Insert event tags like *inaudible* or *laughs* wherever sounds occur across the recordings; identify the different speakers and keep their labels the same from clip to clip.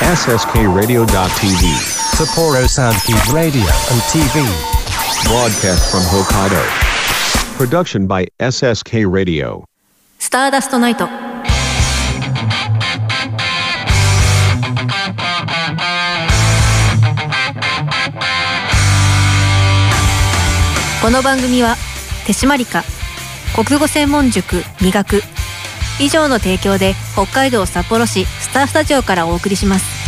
Speaker 1: SSKRadio.tv.
Speaker 2: Sapporo Soundkeep Radio and TV.
Speaker 1: Broadcast from Hokkaido. Production by SSK Radio.
Speaker 3: スターダストナイトこの番組は手締まりか国語専門塾磨く以上の提供で北海道札幌市タースタジオからお送りします。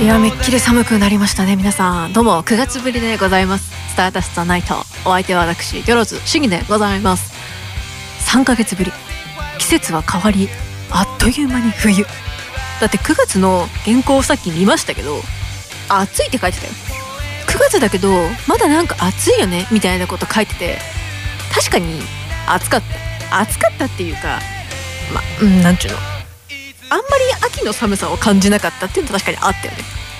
Speaker 3: いやめっきり寒くなりましたね皆さん。どうも9月ぶりでございます。スターダストナイト。お相手は私ギョロズシギでございます。3ヶ月ぶり。季節は変わりあっという間に冬。だって9月の原稿をさっき見ましたけど暑いって書いてたよ。9月だけどまだなんか暑いよねみたいなこと書いてて確かに暑かった暑かったっていうかまうんなんちゅうの。あんまり秋の寒さを感じなかったっていうのは確かにあったよね。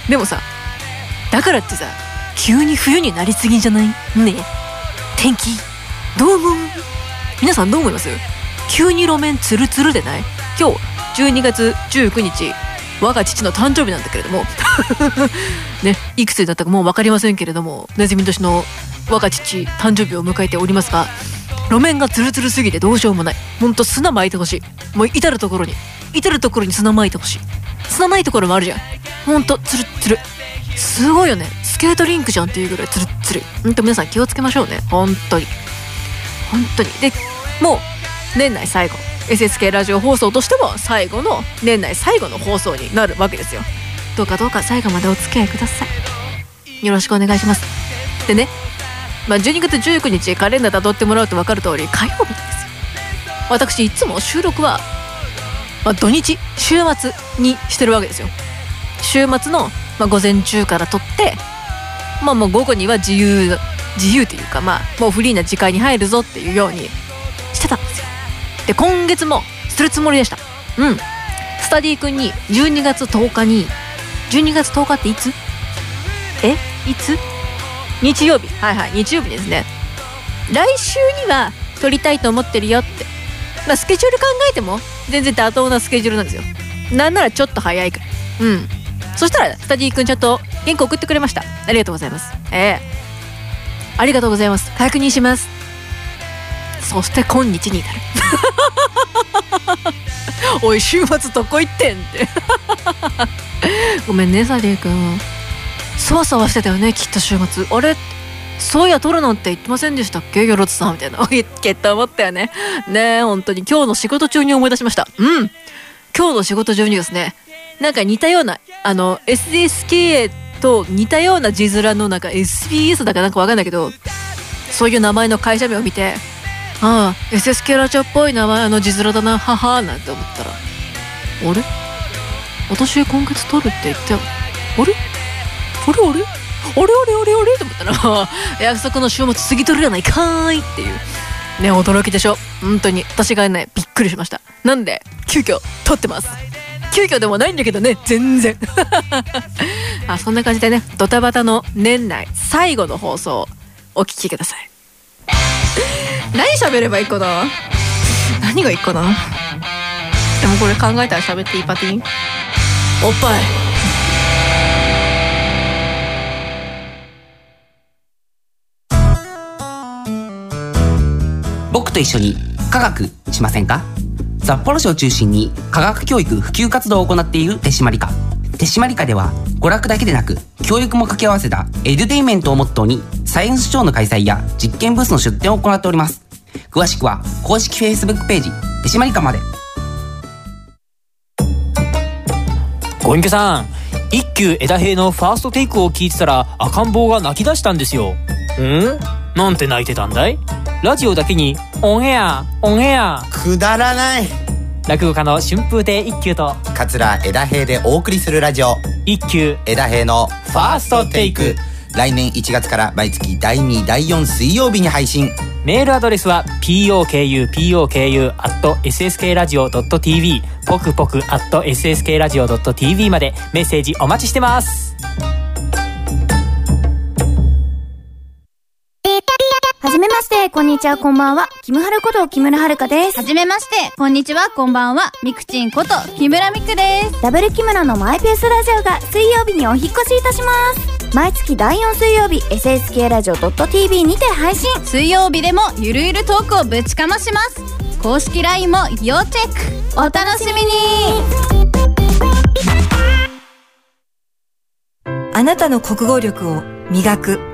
Speaker 3: でもさだからってさ急に冬になりすぎじゃない？ね。天気どう思う？皆さんどう思います？急に路面ツルツルでない？今日12月19日我が父の誕生日なんだけれども。*laughs* ねいくつになったかもう分かりませんけれどもネズミ年の我が父誕生日を迎えておりますが路面がツルツルすぎてどうしようもない。ほんと砂撒いてほしい。もう至る所に。至る所に砂撒いてほしい。砂ないところもあるじゃん。ほんとツルツル。すごいよね。スケートリンクじゃんっていうぐらいツルツル。ほんと皆さん気をつけましょうね。本当に。本当に。でもう年内最後。SSK ラジオ放送としても最後の年内最後の放送になるわけですよ。どうかどうか最後までお付き合いください。よろしくお願いします。でね、まあ、12月19日カレンダー辿ってもらうと分かる通り火曜日なんです私いつも収録は、まあ、土日週末にしてるわけですよ。週末の、まあ、午前中から撮ってまあもう午後には自由自由というかまあもうフリーな時間に入るぞっていうようにしてたんですよ。で今月もするつもりでした。うん。スタディ君に12月10日に12月10日っていつ？え？いつ？日曜日。はいはい日曜日ですね。来週には撮りたいと思ってるよって。まあスケジュール考えても全然妥当なスケジュールなんですよ。なんならちょっと早いくら。いうん。そしたらスタディ君ちゃんと原稿送ってくれました。ありがとうございます。ええ。ありがとうございます。確認します。そして今日に至る。*laughs* おい週末どこ行ってんって。*laughs* ごめんねサディ君。そわそわしてたよねきっと週末。あれ？そういや撮るのって言ってませんでしたっけ？ヨロツさんみたいな。言っと思ったよね。ねえ本当に。今日の仕事中に思い出しました。うん。今日の仕事中にですねなんか似たようなあの SSK と似たような字面のなんか SBS だかなんかわかんないけどそういう名前の会社名を見てああ SSK ラジオっぽい名前の字面だな。ははなんて思ったらあれ？私今月撮るって言ったよあれ？あれあれ？あれあれあれあれ？と思ったら約束の週末過ぎ取るやないかーいっていう。ね驚きでしょ。本当に私がねびっくりしました。なんで急遽撮ってます。急遽でもないんだけどね全然。*laughs* あそんな感じでねドタバタの年内最後の放送お聞きください。何喋ればいいかな何がいいかな？でもこれ考えたら喋っていいパティ？ンおっぱい
Speaker 4: と一緒に科学しませんか？札幌市を中心に科学教育普及活動を行っている手締まり課。手締まり課では娯楽だけでなく教育も掛け合わせたエデュテインメントをモットーにサイエンスショーの開催や実験ブースの出展を行っております。詳しくは公式 Facebook ページ手締まり課まで。
Speaker 5: ご隠居さん一休枝平のファーストテイクを聞いてたら赤ん坊が泣き出したんですよ。ん？なんて泣いてたんだい？ラジオだけにオンエアオンエア。
Speaker 6: くだらない。
Speaker 5: 落語家の春風亭一休と
Speaker 6: 桂枝平でお送りするラジオ。
Speaker 5: 一休。
Speaker 6: 枝平のファーストテイク。来年1月から毎月第2第4水曜日に配信。
Speaker 5: メールアドレスは pokupoku.sskradio.tv ポクポク .sskradio.tv までメッセージお待ちしてます
Speaker 7: こんにちは、こんばんは。キムハルこと木村遥です。
Speaker 8: はじめまして、こんにちは、こんばんは、みくちんこと木村みくです。
Speaker 7: ダブル木村のマイペースラジオが水曜日にお引っ越しいたします。毎月第4水曜日、SSK ラジオ .tv にて配信。
Speaker 8: 水曜日でもゆるゆるトークをぶちかまします。公式 LINE も要チェック。お楽しみに
Speaker 9: あなたの国語力を磨く。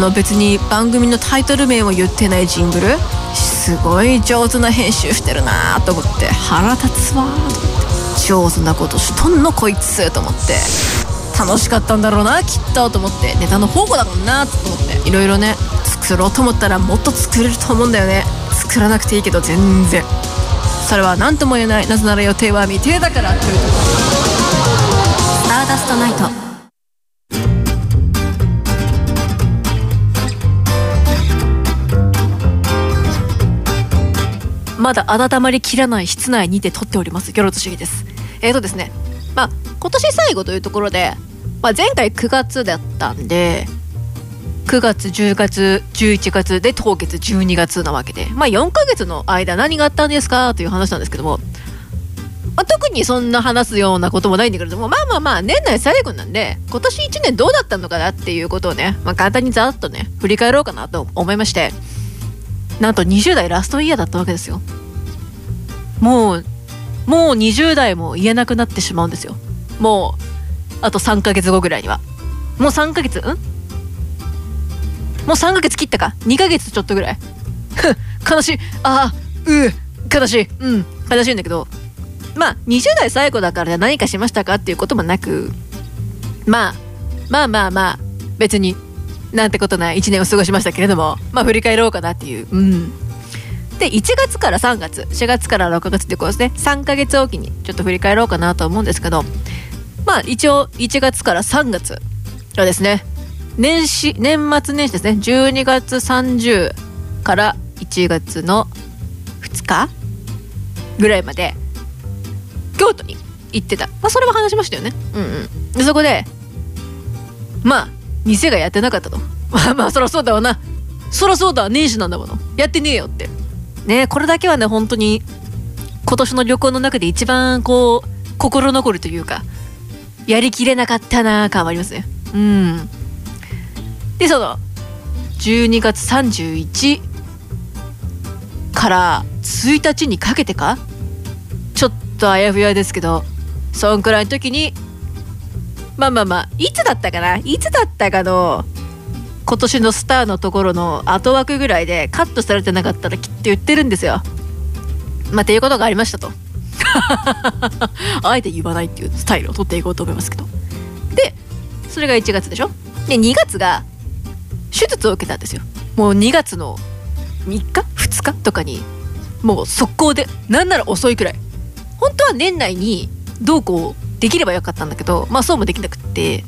Speaker 3: の別に番組のタイトル名を言ってないジングル？すごい上手な編集してるなと思って。腹立つわと思って。上手なことしとんのこいつと思って。楽しかったんだろうなきっとと思って。ネタの宝庫だもんなと思って。いろいろね作ろうと思ったらもっと作れると思うんだよね。作らなくていいけど全然。それは何とも言えない。なぜなら予定は未定だからというところ。スターダストナイト。まだ温まりきらない室内にて撮っております。ギョロズ主義です。えーとですねまあ今年最後というところで、まあ、前回9月だったんで9月10月11月で当月12月なわけでまあ4ヶ月の間何があったんですかという話なんですけども、まあ、特にそんな話すようなこともないんだけれどもまあまあまあ年内最後なんで今年1年どうだったのかなっていうことをね、まあ、簡単にざっとね振り返ろうかなと思いましてなんと20代ラストイヤーだったわけですよ。もうもう20代も言えなくなってしまうんですよ。もうあと3ヶ月後ぐらいには。もう3ヶ月ん？もう3ヶ月切ったか？2ヶ月ちょっとぐらい。*laughs* 悲しい。ああう悲しい。うん悲しいんだけど。まあ20代最後だから何かしましたかっていうこともなく。まあまあまあまあ別になんてことない1年を過ごしましたけれどもまあ振り返ろうかなっていう。うん。で1月から3月4月から6月ってこうですね3ヶ月おきにちょっと振り返ろうかなと思うんですけどまあ一応1月から3月はですね年始年末年始ですね12月30から1月の2日ぐらいまで京都に行ってた、まあ、それは話しましたよね。うんうん。でそこでまあ店がやってなかったと。*laughs* まあまあそりゃそうだわな。そりゃそうだ年始なんだもの。やってねえよって。ねこれだけはね本当に今年の旅行の中で一番こう心残りというかやりきれなかったな感はありますね。うん。でその12月31から1日にかけてか？ちょっとあやふやですけどそんくらいの時にまあまあまあいつだったかな？いつだったかの今年のスターのところの後枠ぐらいでカットされてなかったらきっと言ってるんですよ。まあ、っていうことがありましたと。*laughs* あえて言わないっていうスタイルを取っていこうと思いますけど。で、それが1月でしょ？で、2月が手術を受けたんですよ。もう2月の3日 ?2 日？とかに、もう速攻で、なんなら遅いくらい。本当は年内にどうこうできればよかったんだけど、まあそうもできなくって、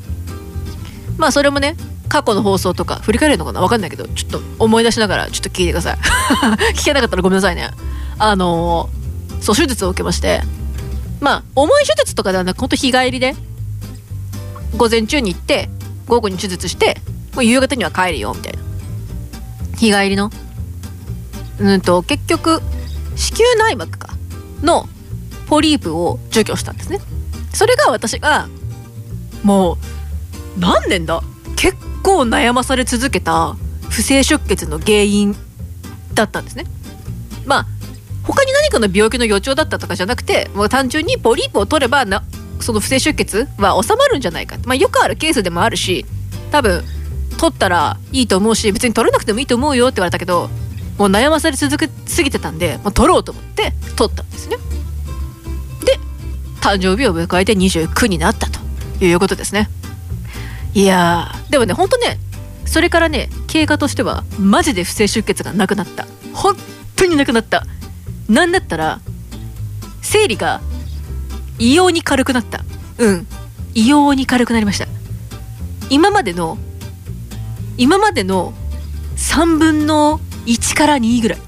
Speaker 3: まあそれもね、過去の放送とか振り返れるのかな？わかんないけどちょっと思い出しながらちょっと聞いてください。*laughs* 聞けなかったらごめんなさいね。あのーそう手術を受けましてまあ重い手術とかではなくほんと日帰りで午前中に行って午後に手術してもう夕方には帰るよみたいな。日帰りのうんと結局子宮内膜かのポリープを除去したんですね。それが私がもう何年だ？結構悩まされ続けた不正出血の原因だったんですね。まあ他に何かの病気の予兆だったとかじゃなくてもう単純にポリープを取ればなその不正出血は収まるんじゃないか。まあよくあるケースでもあるし多分取ったらいいと思うし別に取れなくてもいいと思うよって言われたけどもう悩まされ続けすぎてたんでもう取ろうと思って取ったんですね。誕生日を迎えて29になったということですね。いやーでもねほんとねそれからね経過としてはマジで不正出血がなくなった。本当になくなった。なんだったら生理が異様に軽くなった。うん。異様に軽くなりました。今までの今までの3分の1から2ぐらい。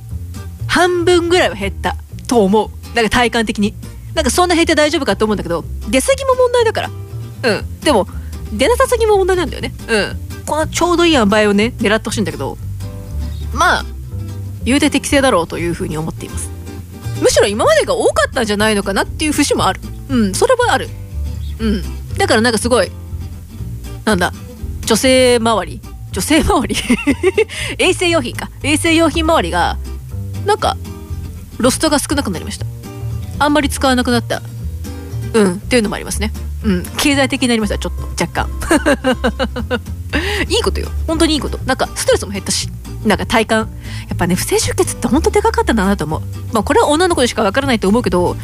Speaker 3: 半分ぐらいは減ったと思う。なんか体感的に。なんかそんな減って大丈夫かと思うんだけど出過ぎも問題だから。うん。でも出なさすぎも問題なんだよね。うん。このちょうどいい塩梅をね狙ってほしいんだけどまあ言うて適正だろうというふうに思っています。むしろ今までが多かったんじゃないのかなっていう節もある。うん。それはある。うん。だからなんかすごいなんだ女性周り女性周り？*laughs* 衛生用品か。衛生用品周りがなんかロストが少なくなりました。あんまり使わなくなった。うん。っていうのもありますね。うん。経済的になりました。ちょっと。若干。*laughs* いいことよ。本当にいいこと。なんかストレスも減ったし。なんか体感。やっぱね不正出血って本当でかかったんだなと思う。まあこれは女の子にしかわからないと思うけど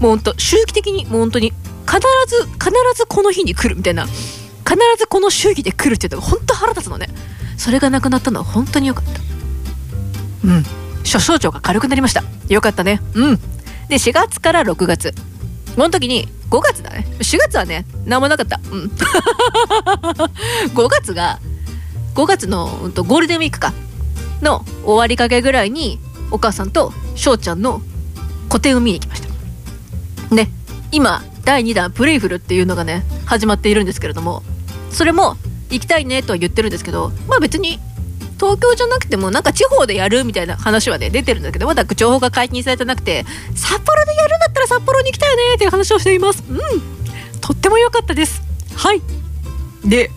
Speaker 3: もうほんと周期的にもう本当に必ず必ずこの日に来るみたいな。必ずこの周期で来るっていうのが本当腹立つのね。それがなくなったのは本当に良かった。うん。諸症状が軽くなりました。よかったね。うん。で4月から6月。この時に5月だね。4月はね何もなかった。うん。*laughs* 5月が5月の、うんと、ゴールデンウィークか。の終わりかけぐらいにお母さんと翔ちゃんの個展を見に行きました。ね今第2弾プレイフルっていうのがね始まっているんですけれどもそれも行きたいねとは言ってるんですけどまあ別に東京じゃなくてもなんか地方でやるみたいな話はね出てるんだけどまだ情報が解禁されてなくて札幌でやるんだったら札幌に行きたいねっていう話をしています。うん。とっても良かったです。はい。で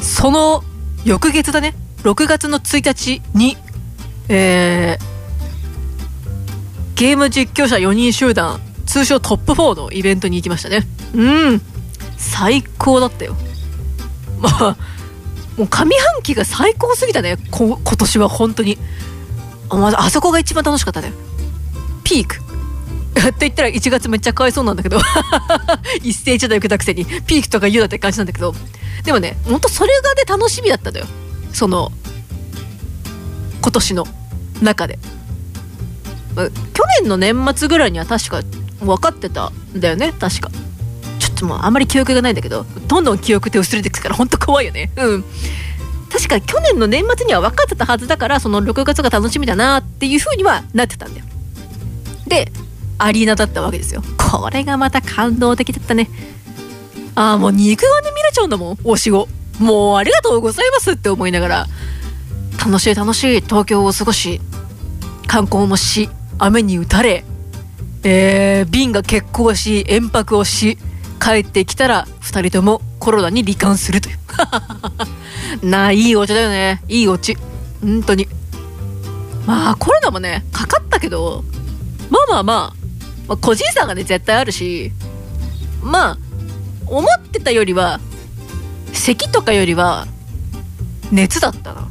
Speaker 3: その翌月だね。6月の1日にえー、ゲーム実況者4人集団通称トップ4のイベントに行きましたね。うん。最高だったよ。まあもう上半期が最高すぎたね。今年は本当に。あそこが一番楽しかったね。ピーク。って言ったら1月めっちゃかわいそうなんだけど。*laughs* 一斉一台受けたくせに。ピークとか言うなって感じなんだけど。でもねほんとそれがね楽しみだったのよ。その今年の中で。去年の年末ぐらいには確か分かってたんだよね確か。っともうあんまり記憶がないんだけどどんどん記憶って薄れてくからほんと怖いよね。うん。確か去年の年末には分かってたはずだからその6月が楽しみだなっていう風にはなってたんだよ。でアリーナだったわけですよ。これがまた感動的だったね。ああもう肉眼で見れちゃうんだもん推しを。もうありがとうございますって思いながら。楽しい楽しい東京を過ごし観光もし雨に打たれえー、便が欠航し延泊をし帰ってきたら2人ともコロナに罹患するという。*laughs* なあいいお家だよね。いいお家本当に。まあコロナもねかかったけどまあまあまあ、まあ、個人差がね絶対あるしまあ思ってたよりは咳とかよりは熱だったな。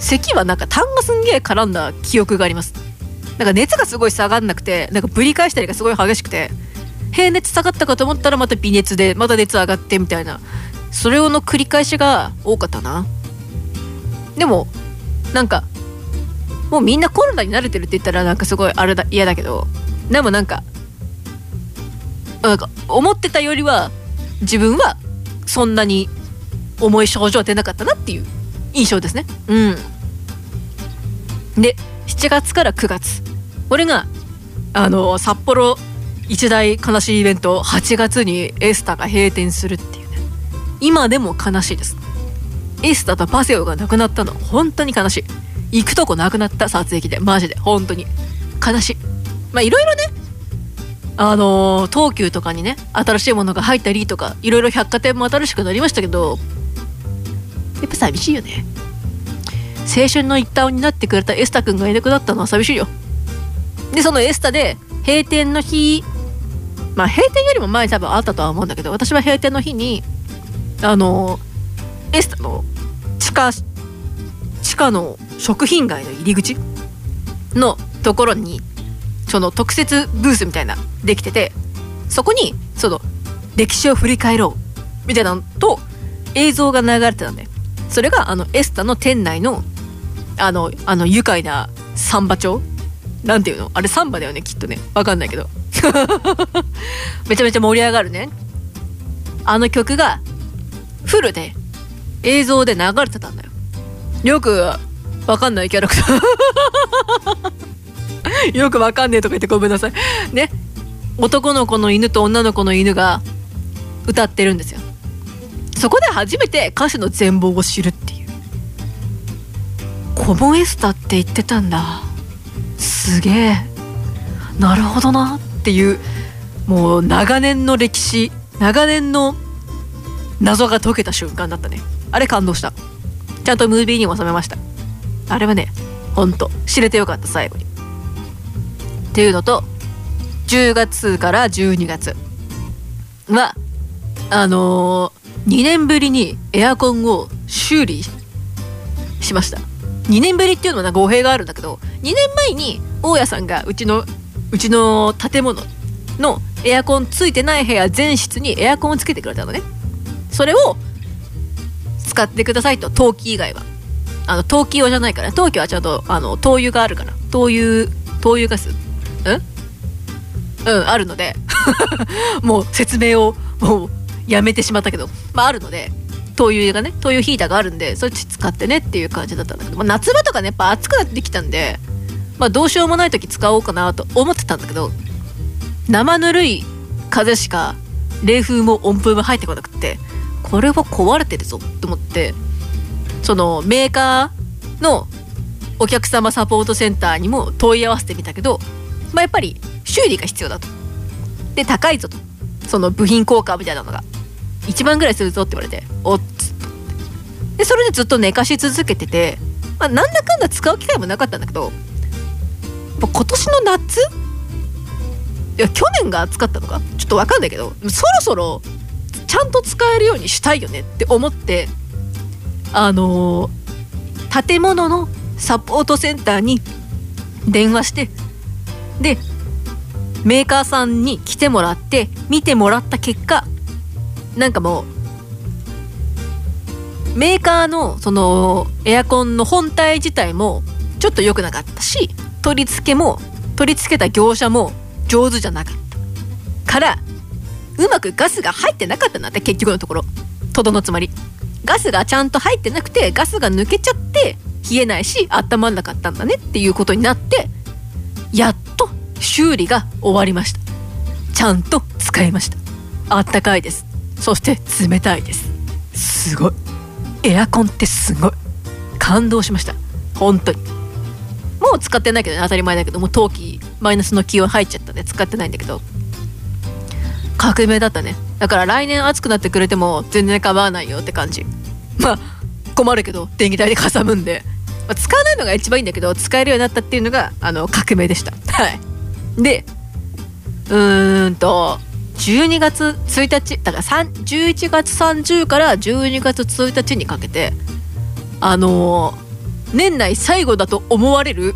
Speaker 3: 咳はなんか痰がすんげえ絡んだ記憶があります。なんか熱がすごい下がんなくてなんかぶり返したりがすごい激しくて平熱下がったかと思ったらまた微熱でまた熱上がってみたいな。それをの繰り返しが多かったな。でもなんかもうみんなコロナに慣れてるって言ったらなんかすごいあれだ嫌だけど。でもなんかなんか思ってたよりは自分はそんなに重い症状は出なかったなっていう印象ですね。うん。で7月から9月。これがあの札幌一大悲しいイベント8月にエスタが閉店するっていうね。今でも悲しいです。エスタとパセオがなくなったの本当に悲しい。行くとこなくなった撮影機で。マジで。本当に。悲しい。まあいろいろね。あのー、東急とかにね新しいものが入ったりとかいろいろ百貨店も新しくなりましたけどやっぱ寂しいよね。青春の一端を担ってくれたエスタ君がいなくなったのは寂しいよ。でそのエスタで閉店の日まあ閉店よりも前に多分あったとは思うんだけど私は閉店の日にあのエスタの地下地下の食品街の入り口のところにその特設ブースみたいなできててそこにその歴史を振り返ろうみたいなのと映像が流れてたんでそれがあのエスタの店内のあのあの愉快なサンバ調なんていうの？あれサンバだよねきっとね。わかんないけど。*laughs* めちゃめちゃ盛り上がるね。あの曲がフルで映像で流れてたんだよ。よくわかんないキャラクター。*laughs* よくわかんねえとか言ってごめんなさい。ね。男の子の犬と女の子の犬が歌ってるんですよ。そこで初めて歌詞の全貌を知るっていう。コボエスタって言ってたんだ。すげえ。なるほどな。ってっていうもう長年の歴史長年の謎が解けた瞬間だったね。あれ感動した。ちゃんとムービーにも収めました。あれはねほんと知れてよかった最後に。っていうのと10月から12月はあのー、2年ぶりにエアコンを修理しました。2年ぶりっていうのはなんか語弊があるんだけど2年前に大家さんがうちのうちの建物のエアコンついてない部屋全室にエアコンをつけてくれたのね。それを使ってくださいと。陶器以外は。あの陶器用じゃないから。陶器はちゃんとあの灯油があるから。灯油灯油ガス。うん？うんあるので。*laughs* もう説明をもうやめてしまったけど。まああるので。灯油がね灯油ヒーターがあるんでそっち使ってねっていう感じだったんだけど、まあ、夏場とかねやっぱ暑くなってきたんでまあどうしようもない時使おうかなと思ってたんだけど生ぬるい風しか冷風も温風も入ってこなくってこれは壊れてるぞって思ってそのメーカーのお客様サポートセンターにも問い合わせてみたけど、まあ、やっぱり修理が必要だと。で高いぞと。その部品交換みたいなのが。1万ぐらいするぞって言われておっつっでそれでずっと寝かし続けてて、まあ、なんだかんだ使う機会もなかったんだけど今年の夏？いや去年が暑かったのか？ちょっと分かんないけどそろそろちゃんと使えるようにしたいよねって思ってあのー、建物のサポートセンターに電話してでメーカーさんに来てもらって見てもらった結果なんかもうメーカーのそのエアコンの本体自体もちょっと良くなかったし取り付けも取り付けた業者も上手じゃなかった。からうまくガスが入ってなかったんだって結局のところ。とどのつまり。ガスがちゃんと入ってなくてガスが抜けちゃって冷えないし温まんなかったんだねっていうことになってやっと修理が終わりました。ちゃんと使えました。あったかいです。そして冷たいです。すごい。エアコンってすごい。感動しました。本当に。う使ってないけどね当たり前だけどもう冬季マイナスの気温入っちゃったんで使ってないんだけど。革命だったね。だから来年暑くなってくれても全然構わないよって感じ。まあ困るけど電気代でかさむんで、まあ、使わないのが一番いいんだけど使えるようになったっていうのがあの革命でした。はい。でうーんと12月1日だから11月30から12月1日にかけてあのー、年内最後だと思われる、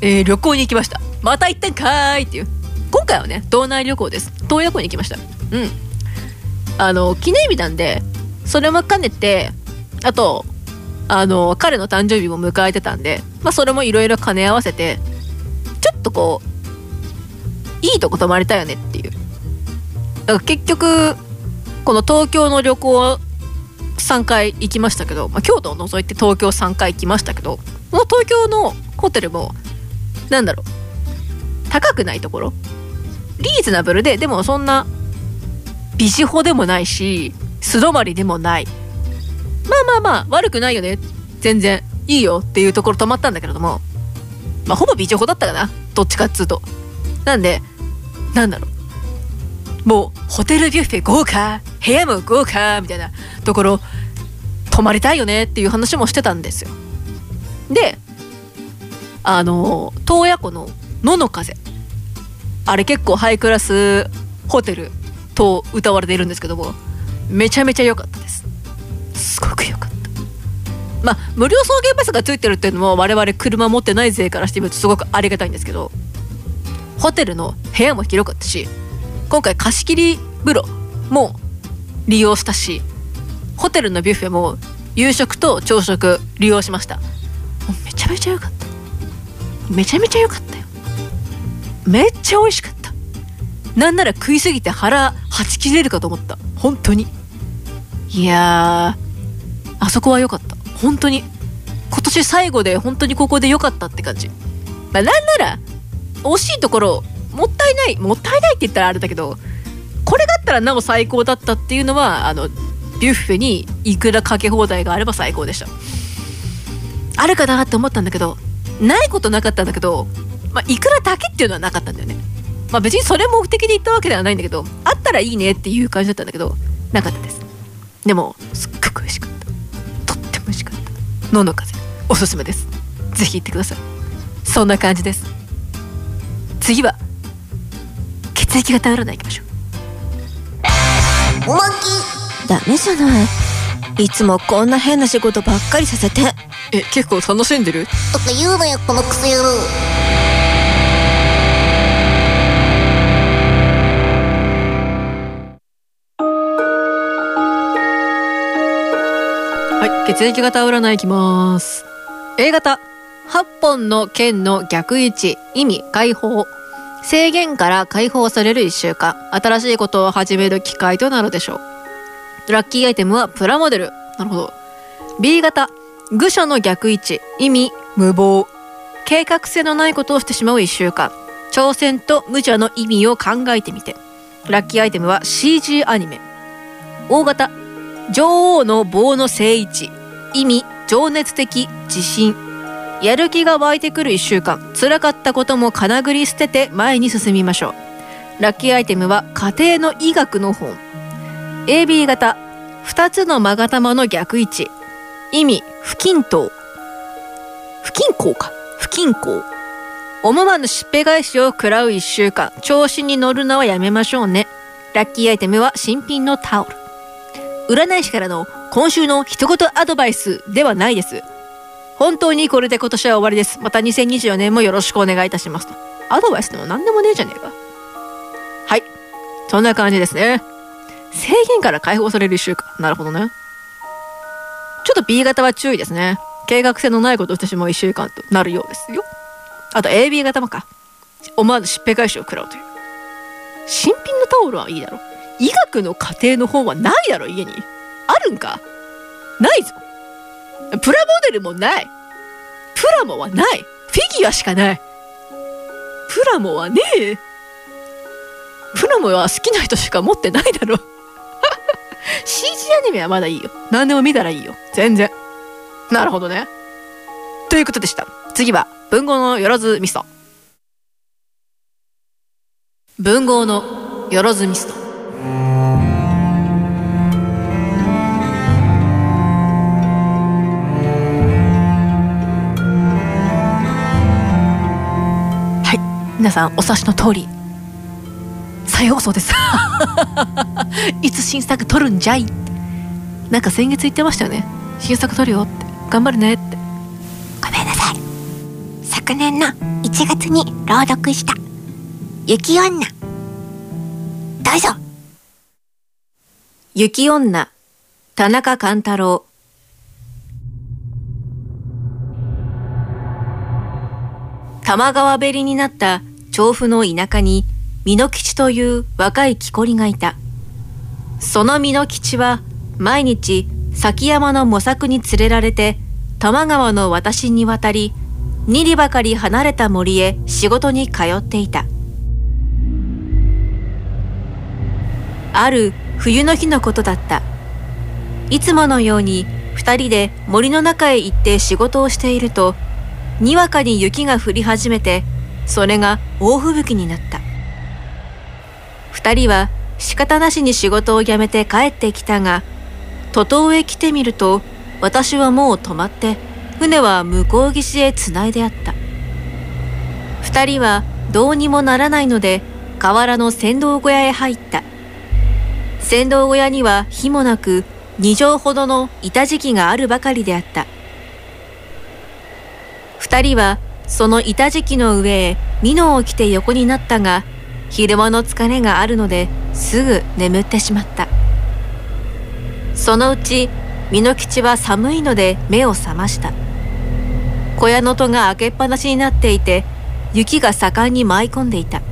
Speaker 3: えー、旅行に行きました。また行ってんかーいっていう。今回はね道内旅行です。洞爺湖に行きました。うん。あの記念日なんでそれも兼ねてあとあの彼の誕生日も迎えてたんでまあそれもいろいろ兼ね合わせてちょっとこういいとこ泊まりたいよねっていう。だから結局この東京の旅行3回行きましたけど、まあ、京都を除いて東京3回行きましたけどこの東京のホテルもなんだろう高くないところ？リーズナブルででもそんなビジホでもないし素泊まりでもない。まあまあまあ悪くないよね。全然いいよっていうところ泊まったんだけれどもまあほぼビジホだったかな。どっちかっつうと。なんでなんだろう。もうホテルビュッフェ豪華部屋も豪華みたいなところ泊まりたいよねっていう話もしてたんですよ。であの洞爺湖の野の風。あれ結構ハイクラスホテルと歌われているんですけどもめちゃめちゃ良かったです。すごく良かった。まあ無料送迎バスがついてるっていうのも我々車持ってない勢からしてみるとすごくありがたいんですけどホテルの部屋も広かったし今回貸し切り風呂も利用したしホテルのビュッフェも夕食と朝食利用しました。めちゃめちゃ良かった。めちゃめちゃ良かったよ。めっちゃ美味しかった。なんなら食いすぎて腹はち切れるかと思った。本当に。いやあそこは良かった。本当に。今年最後で本当にここで良かったって感じ。まあなんなら惜しいところもったいないもったいないって言ったらあれだけどこれだったらなお最高だったっていうのはあのビュッフェにいくらかけ放題があれば最高でした。あるかなって思ったんだけどないことなかったんだけど、まあ、いくらだけっていうのはなかったんだよね。まあ別にそれ目的で行ったわけではないんだけどあったらいいねっていう感じだったんだけどなかったです。でもすっごく美味しかった。とっても美味しかった。のの風おすすめです。ぜひ行ってください。そんな感じです。次は血液型占い行きましょう。
Speaker 10: おま
Speaker 11: ダメじゃない。いつもこんな変な仕事ばっかりさせて。
Speaker 3: え結構楽しんでる？
Speaker 10: とか言うなよこのクソ野郎。
Speaker 3: はい血液型占いいきます。A 型。8本の剣の逆位置。意味解放制限から解放される1週間。新しいことを始める機会となるでしょう。ラッキーアイテムはプラモデル。なるほど。B 型。愚者の逆位置。意味無謀。計画性のないことをしてしまう1週間。挑戦と無茶の意味を考えてみて。ラッキーアイテムは CG アニメ。O 型。女王の棒の正位置。意味情熱的自信。やる気が湧いてくる1週間。辛かったこともかなぐり捨てて前に進みましょう。ラッキーアイテムは家庭の医学の本。AB 型。2つの勾玉の逆位置。意味不均等。不均衡か。不均衡。思わぬしっぺ返しを食らう1週間。調子に乗るのはやめましょうね。ラッキーアイテムは新品のタオル。占い師からの今週の一言アドバイスではないです。本当にこれで今年は終わりです。また2024年もよろしくお願いいたしますと。アドバイスでも何でもねえじゃねえか。はい。そんな感じですね。制限から解放される1週間。なるほどね。ちょっと B 型は注意ですね。計画性のないことをしてしまう1週間となるようですよ。あと AB 型もか。思わずしっぺ返しを食らうという。新品のタオルはいいだろ。医学の家庭の本はないだろ家に。あるんか。ないぞ。プラモデルもない。プラモはない。フィギュアしかない。プラモはねえ。プラモは好きな人しか持ってないだろ CG *laughs* アニメはまだいいよ。何でも見たらいいよ。全然。なるほどね。ということでした。次は文豪のよろずミスト。文豪のよろずミスト。皆さんお察しの通り。再放送です。*laughs* いつ新作撮るんじゃい？なんか先月言ってましたよね。新作撮るよって。頑張るねって。
Speaker 10: ごめんなさい。昨年の1月に朗読した。雪女。どうぞ。
Speaker 11: 雪女。田中勘太郎。玉川べりになった調布の田舎に美濃吉という若い木こりがいた。その美濃吉は毎日崎山の模索に連れられて多摩川の私に渡り二里ばかり離れた森へ仕事に通っていた。ある冬の日のことだった。いつものように二人で森の中へ行って仕事をしているとにわかに雪が降り始めてそれが大吹雪になった。二人は仕方なしに仕事を辞めて帰ってきたが徒党へ来てみると私はもう止まって船は向こう岸へつないであった。二人はどうにもならないので河原の船頭小屋へ入った。船頭小屋には火もなく二畳ほどの板敷きがあるばかりであった。二人はその板敷きの上へ美濃を着て横になったが昼間の疲れがあるのですぐ眠ってしまった。そのうち美濃吉は寒いので目を覚ました。
Speaker 3: 小屋の戸が開けっぱなしになっていて雪が盛んに舞い込んでいた。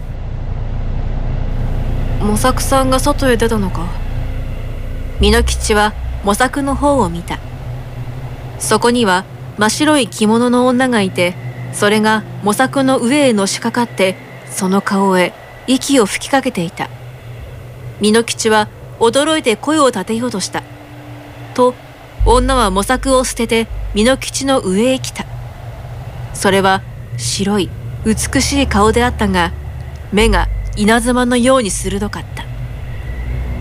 Speaker 3: 模索さんが外へ出たのか。美濃吉は模索の方を見た。そこには真っ白い着物の女がいてそれが模索の上へのしかかってその顔へ息を吹きかけていた。美濃吉は驚いて声を立てようとした。と女は模索を捨てて美濃吉の上へ来た。それは白い美しい顔であったが目が稲妻のように鋭かった。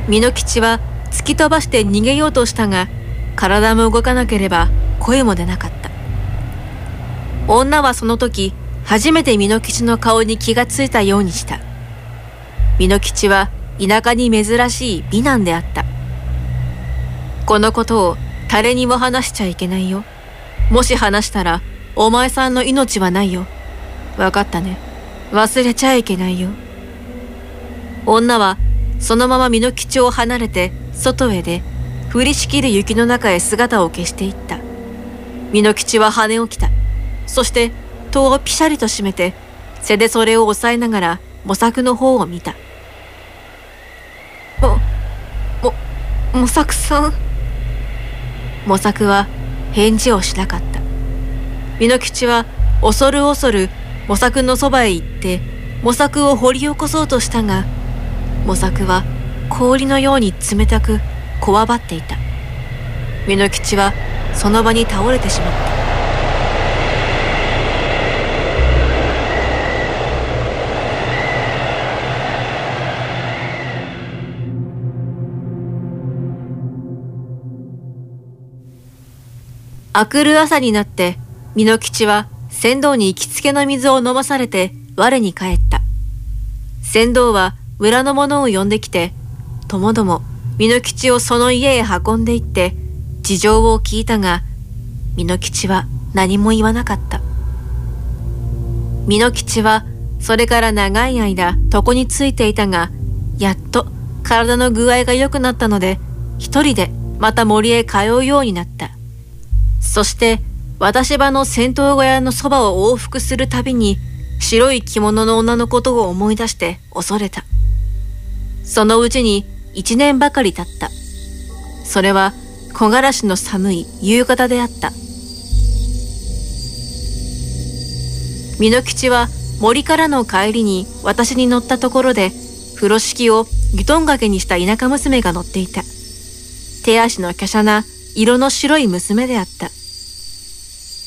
Speaker 3: 美濃吉は突き飛ばして逃げようとしたが体も動かなければ声も出なかった。女はその時初めて美濃吉の顔に気がついたようにした。美濃吉は田舎に珍しい美男であった。このことを誰にも話しちゃいけないよ。もし話したらお前さんの命はないよ。わかったね。忘れちゃいけないよ。女はそのまま美濃吉を離れて外へ出降りしきる雪の中へ姿を消していった。美濃吉は羽起きた。そして戸をピシャリと閉めて背でそれを押さえながら模索の方を見た。もも模索さん？模索は返事をしなかった。美濃吉は恐る恐る模索のそばへ行って模索を掘り起こそうとしたが模索は氷のように冷たくこわばっていた。美濃吉はその場に倒れてしまった。明くる朝になって美濃吉は船頭に行きつけの水を飲まされて我に帰った。船頭は村の者を呼んできてともども美濃吉をその家へ運んで行って事情を聞いたが美濃吉は何も言わなかった美濃吉はそれから長い間床についていたがやっと体の具合が良くなったので一人でまた森へ通うようになった。そして私場の戦闘小屋のそばを往復するたびに白い着物の女のことを思い出して恐れた。そのうちに一年ばかり経った。それは木枯らしの寒い夕方であった。美濃吉は森からの帰りに私に乗ったところで風呂敷をギトン掛けにした田舎娘が乗っていた。手足の華奢な色の白い娘であった。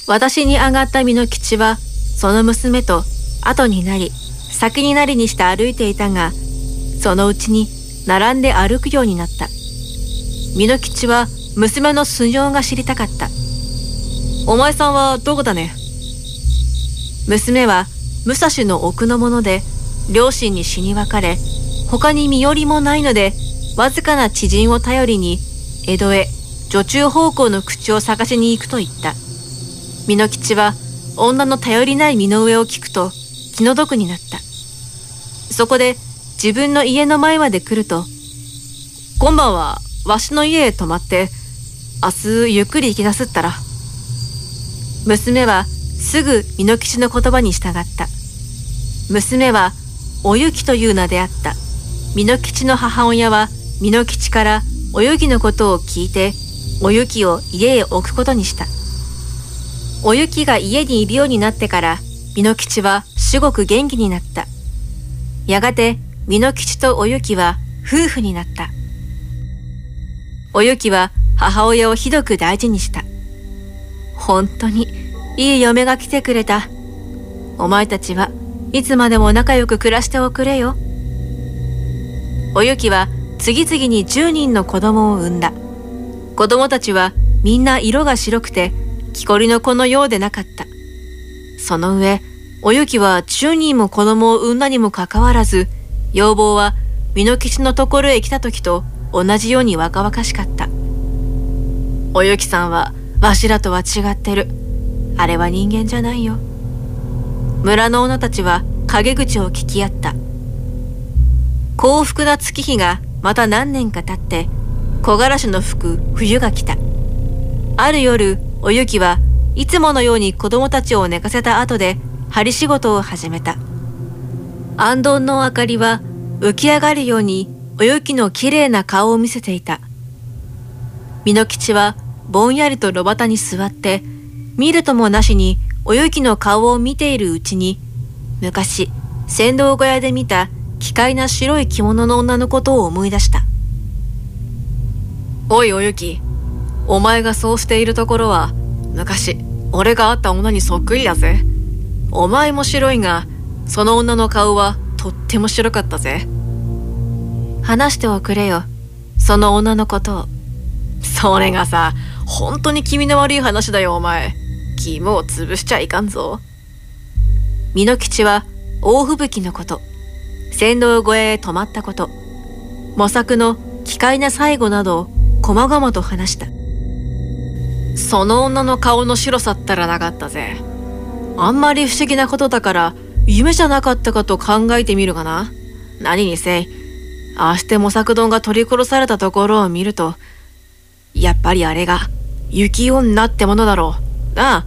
Speaker 3: 私に上がった美濃吉はその娘と後になり先になりにして歩いていたがそのうちに並んで歩くようになった。美濃吉は娘の素性が知りたかった。お前さんはどこだね？娘は武蔵の奥の者で両親に死に別れ他に身寄りもないのでわずかな知人を頼りに江戸へ女中方向の口を探しに行くと言った美濃吉は女の頼りない身の上を聞くと気の毒になった。そこで自分の家の前まで来ると、今晩はわしの家へ泊まって、明日ゆっくり行きなすったら。娘はすぐ美濃吉の言葉に従った。娘はおゆきという名であった。美濃吉の母親は美濃吉からおゆきのことを聞いて、おゆきを家へ置くことにした。おゆきが家にいるようになってから、美濃吉は至極元気になった。やがて、美濃吉とおゆきは夫婦になった。おゆきは母親をひどく大事にした。本当に、いい嫁が来てくれた。お前たちはいつまでも仲良く暮らしておくれよ。おゆきは次々に10人の子供を産んだ。子供たちはみんな色が白くて木こりの子のようでなかった。その上、おゆきは10人も子供を産んだにもかかわらず、要望は美濃吉のところへ来た時と同じように若々しかった。おゆきさんはわしらとは違ってる。あれは人間じゃないよ。村の女たちは陰口を聞き合った。幸福な月日がまた何年か経って、木枯らしの吹く冬が来た。ある夜、おゆきはいつものように子供たちを寝かせた後で針仕事を始めた。あんどんの明かりは浮き上がるようにおゆきの綺麗な顔を見せていた。美濃吉はぼんやりと炉端に座って見るともなしにおゆきの顔を見ているうちに昔船頭小屋で見た奇怪な白い着物の女のことを思い出した。おいおゆき、お前がそうしているところは昔俺が会った女にそっくりだぜ。お前も白いが、その女の顔はとっても白かったぜ。話しておくれよ。その女のことを。それがさ、本当に気味の悪い話だよお前。肝を潰しちゃいかんぞ。美濃吉は大吹雪のこと、船頭小屋へ泊まったこと、模索の奇怪な最後などを細々と話した。その女の顔の白さったらなかったぜ。あんまり不思議なことだから、夢じゃなかったかと考えてみるがな。何にせい、ああして模索丼が取り殺されたところを見ると、やっぱりあれが、雪女ってものだろう。なあ。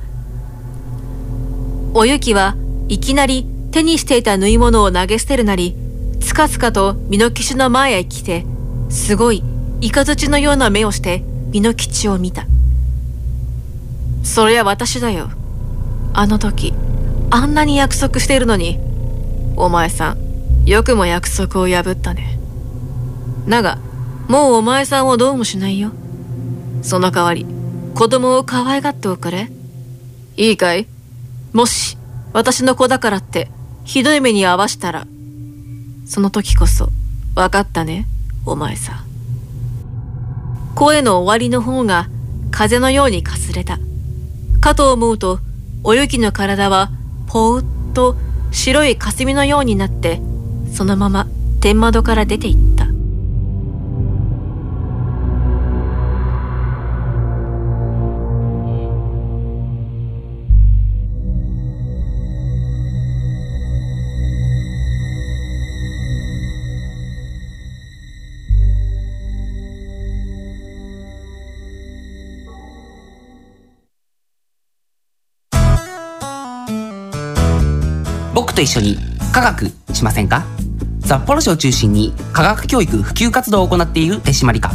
Speaker 3: おゆきはいきなり手にしていた縫い物を投げ捨てるなり、つかつかと美濃吉の前へ来て、すごい、イカズチのような目をして美濃吉を見た。そりゃ私だよ。あの時、あんなに約束しているのに、お前さん、よくも約束を破ったね。だが、もうお前さんをどうもしないよ。その代わり、子供を可愛がっておくれ。いいかい？もし、私の子だからって、ひどい目に遭わしたら、その時こそ、分かったね、お前さ。声の終わりの方が、風のようにかすれた。かと思うと、おゆきの体は、ぽーっと白い霞のようになって、そのまま天窓から出て行った。
Speaker 4: 僕と一緒に科学しませんか？札幌市を中心に科学教育普及活動を行っている手締まり課。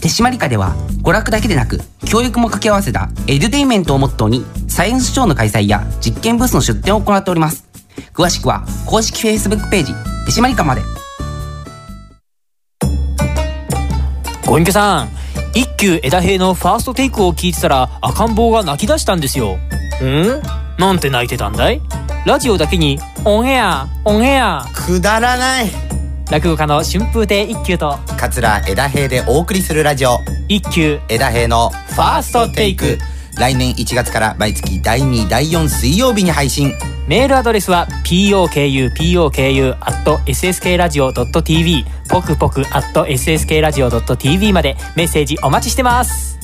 Speaker 4: 手締まり課では娯楽だけでなく教育も掛け合わせたエデュテインメントをモットーにサイエンスショーの開催や実験ブースの出展を行っております。詳しくは公式 Facebook ページ手締まり課まで。
Speaker 5: ご隠居さん一休枝平のファーストテイクを聞いてたら赤ん坊が泣き出したんですよ。ん？なんて泣いてたんだい？ラジオだけにオンエアオンエア。
Speaker 6: くだらない。
Speaker 5: 落語家の春風亭一休と
Speaker 6: 桂枝平でお送りするラジオ。
Speaker 5: 一休。
Speaker 6: 枝平のファーストテイク。来年1月から毎月第2第4水曜日に配信。
Speaker 5: メールアドレスは pokupoku.sskradio.tv ポクポク .sskradio.tv までメッセージお待ちしてます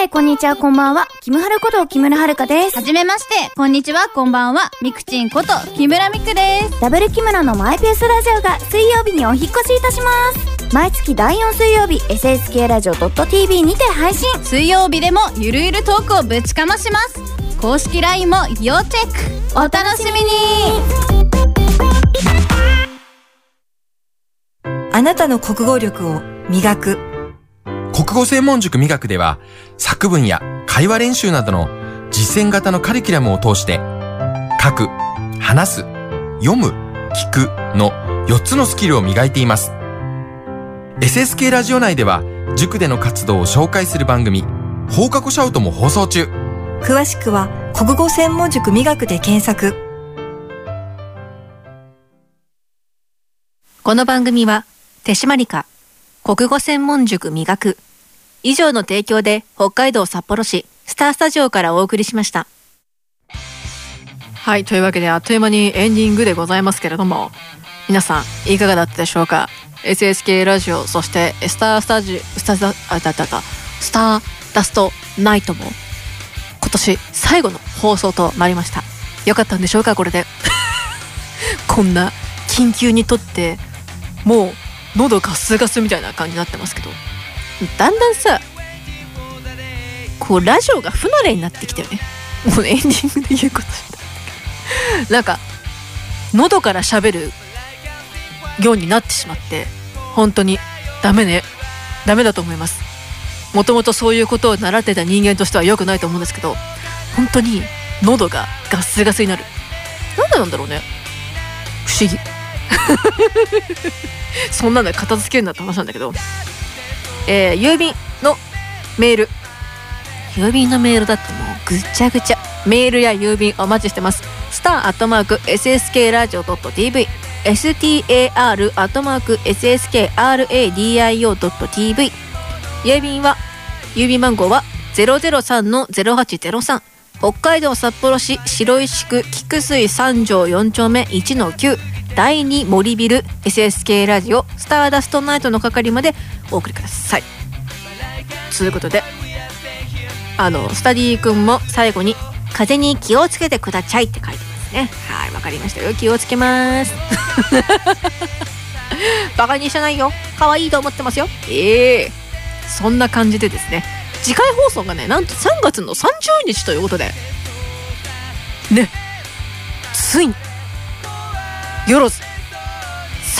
Speaker 7: して、こんにちは、こんばんは。キムハルこと木村遥です。
Speaker 8: はじめまして、こんにちは、こんばんは。ミクチンこと木村ミクです。
Speaker 7: ダブル木村のマイペースラジオが水曜日にお引っ越しいたします。毎月第4水曜日、SSK ラジオ .tv にて配信。
Speaker 8: 水曜日でもゆるゆるトークをぶちかまします。公式 LINE も要チェック。お楽しみに
Speaker 9: あなたの国語力を磨く。
Speaker 12: 国語専門塾美学では、作文や会話練習などの実践型のカリキュラムを通して、書く、話す、読む、聞くの4つのスキルを磨いています。SSK ラジオ内では、塾での活動を紹介する番組、放課後シャウトも放送中。
Speaker 9: 詳しくは国語専門塾美学で検索。
Speaker 3: この番組は、手締まりか、国語専門塾磨く、以上の提供で北海道札幌市スタースタジオからお送りしました。はい、というわけであっという間にエンディングでございますけれども、皆さんいかがだったでしょうか ?SSK ラジオ、そしてスタースタジオ、スター、あ、だっただ、スターダストナイトも今年最後の放送となりました。よかったんでしょうかこれで。*laughs* こんな緊急にとってもう喉ガスガスみたいな感じになってますけどだんだんさこうラジオが不慣れになってきたよね。もうエンディングで言うことしたなんか喉から喋るようになってしまって本当にダメね。ダメだと思います。もともとそういうことを習ってた人間としては良くないと思うんですけど本当に喉がガスガスになる。なんでなんだろうね。不思議。*laughs* そんなの片付けるなって話なんだけど。えー、郵便のメール。郵便のメールだってもうぐちゃぐちゃ。メールや郵便お待ちしてます。スターアットマーク SSK ラジオ .tv star アットマーク sskradio.tv 郵便は郵便番号は003-0803北海道札幌市白石区菊水三条4丁目1-9第2森ビル SSK ラジオスターダストナイトの係までお送りください。ということであのスタディ君も最後に「風に気をつけてください」って書いてますね。はいわかりましたよ。気をつけます。*laughs* バカにしてないよ。可愛いと思ってますよ。ええ。ー、そんな感じでですね。次回放送がねなんと3月の30日ということで。ね。ついに。よろず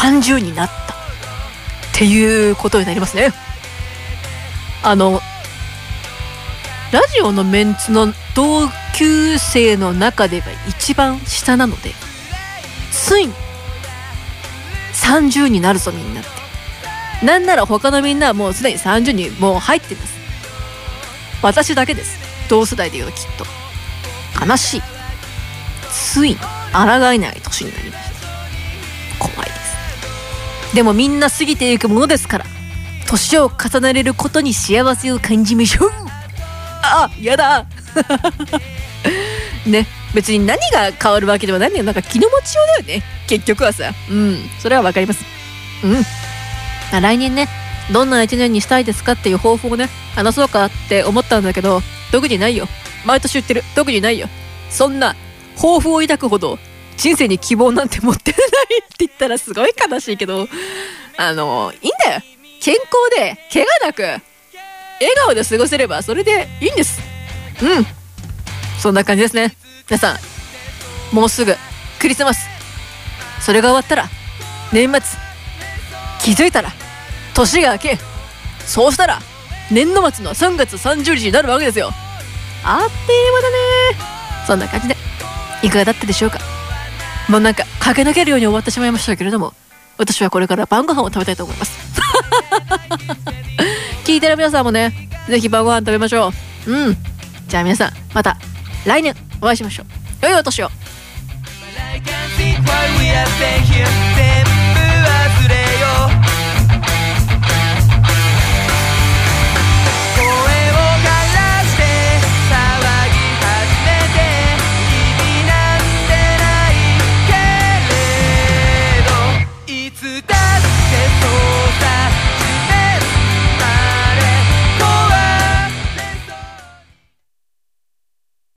Speaker 3: 30になった。っていうことになりますね。あのラジオのメンツの同級生の中では一番下なのでついに30になるぞみんなって。なんなら他のみんなはもうすでに30にもう入ってます。私だけです。同世代でいうときっと。悲しい。ついに抗えない年になりました。怖いでもみんな過ぎていくものですから。年を重ねれることに幸せを感じましょう。あやだ。*laughs* ね別に何が変わるわけではないんだよ。なんか気の持ちようだよね。結局はさ。うんそれは分かります。うん。まあ来年ねどんな一年にしたいですかっていう抱負をね話そうかって思ったんだけど特にないよ。毎年言ってる。特にないよ。そんな抱負を抱くほど人生に希望なんて持ってないって言ったらすごい悲しいけどあのいいんだよ。健康で怪我なく笑顔で過ごせればそれでいいんです。うん。そんな感じですね。皆さんもうすぐクリスマス。それが終わったら年末。気づいたら年が明け。そうしたら年度末の3月30日になるわけですよ。あっという間だね。そんな感じでいかがだったでしょうか？もうなんか駆け抜けるように終わってしまいましたけれども私はこれから晩ご飯を食べたいと思います。*laughs* 聞いてる皆さんもね是非晩ご飯食べましょう。うん。じゃあ皆さんまた来年お会いしましょう。良いお年を。
Speaker 13: いつだってそう。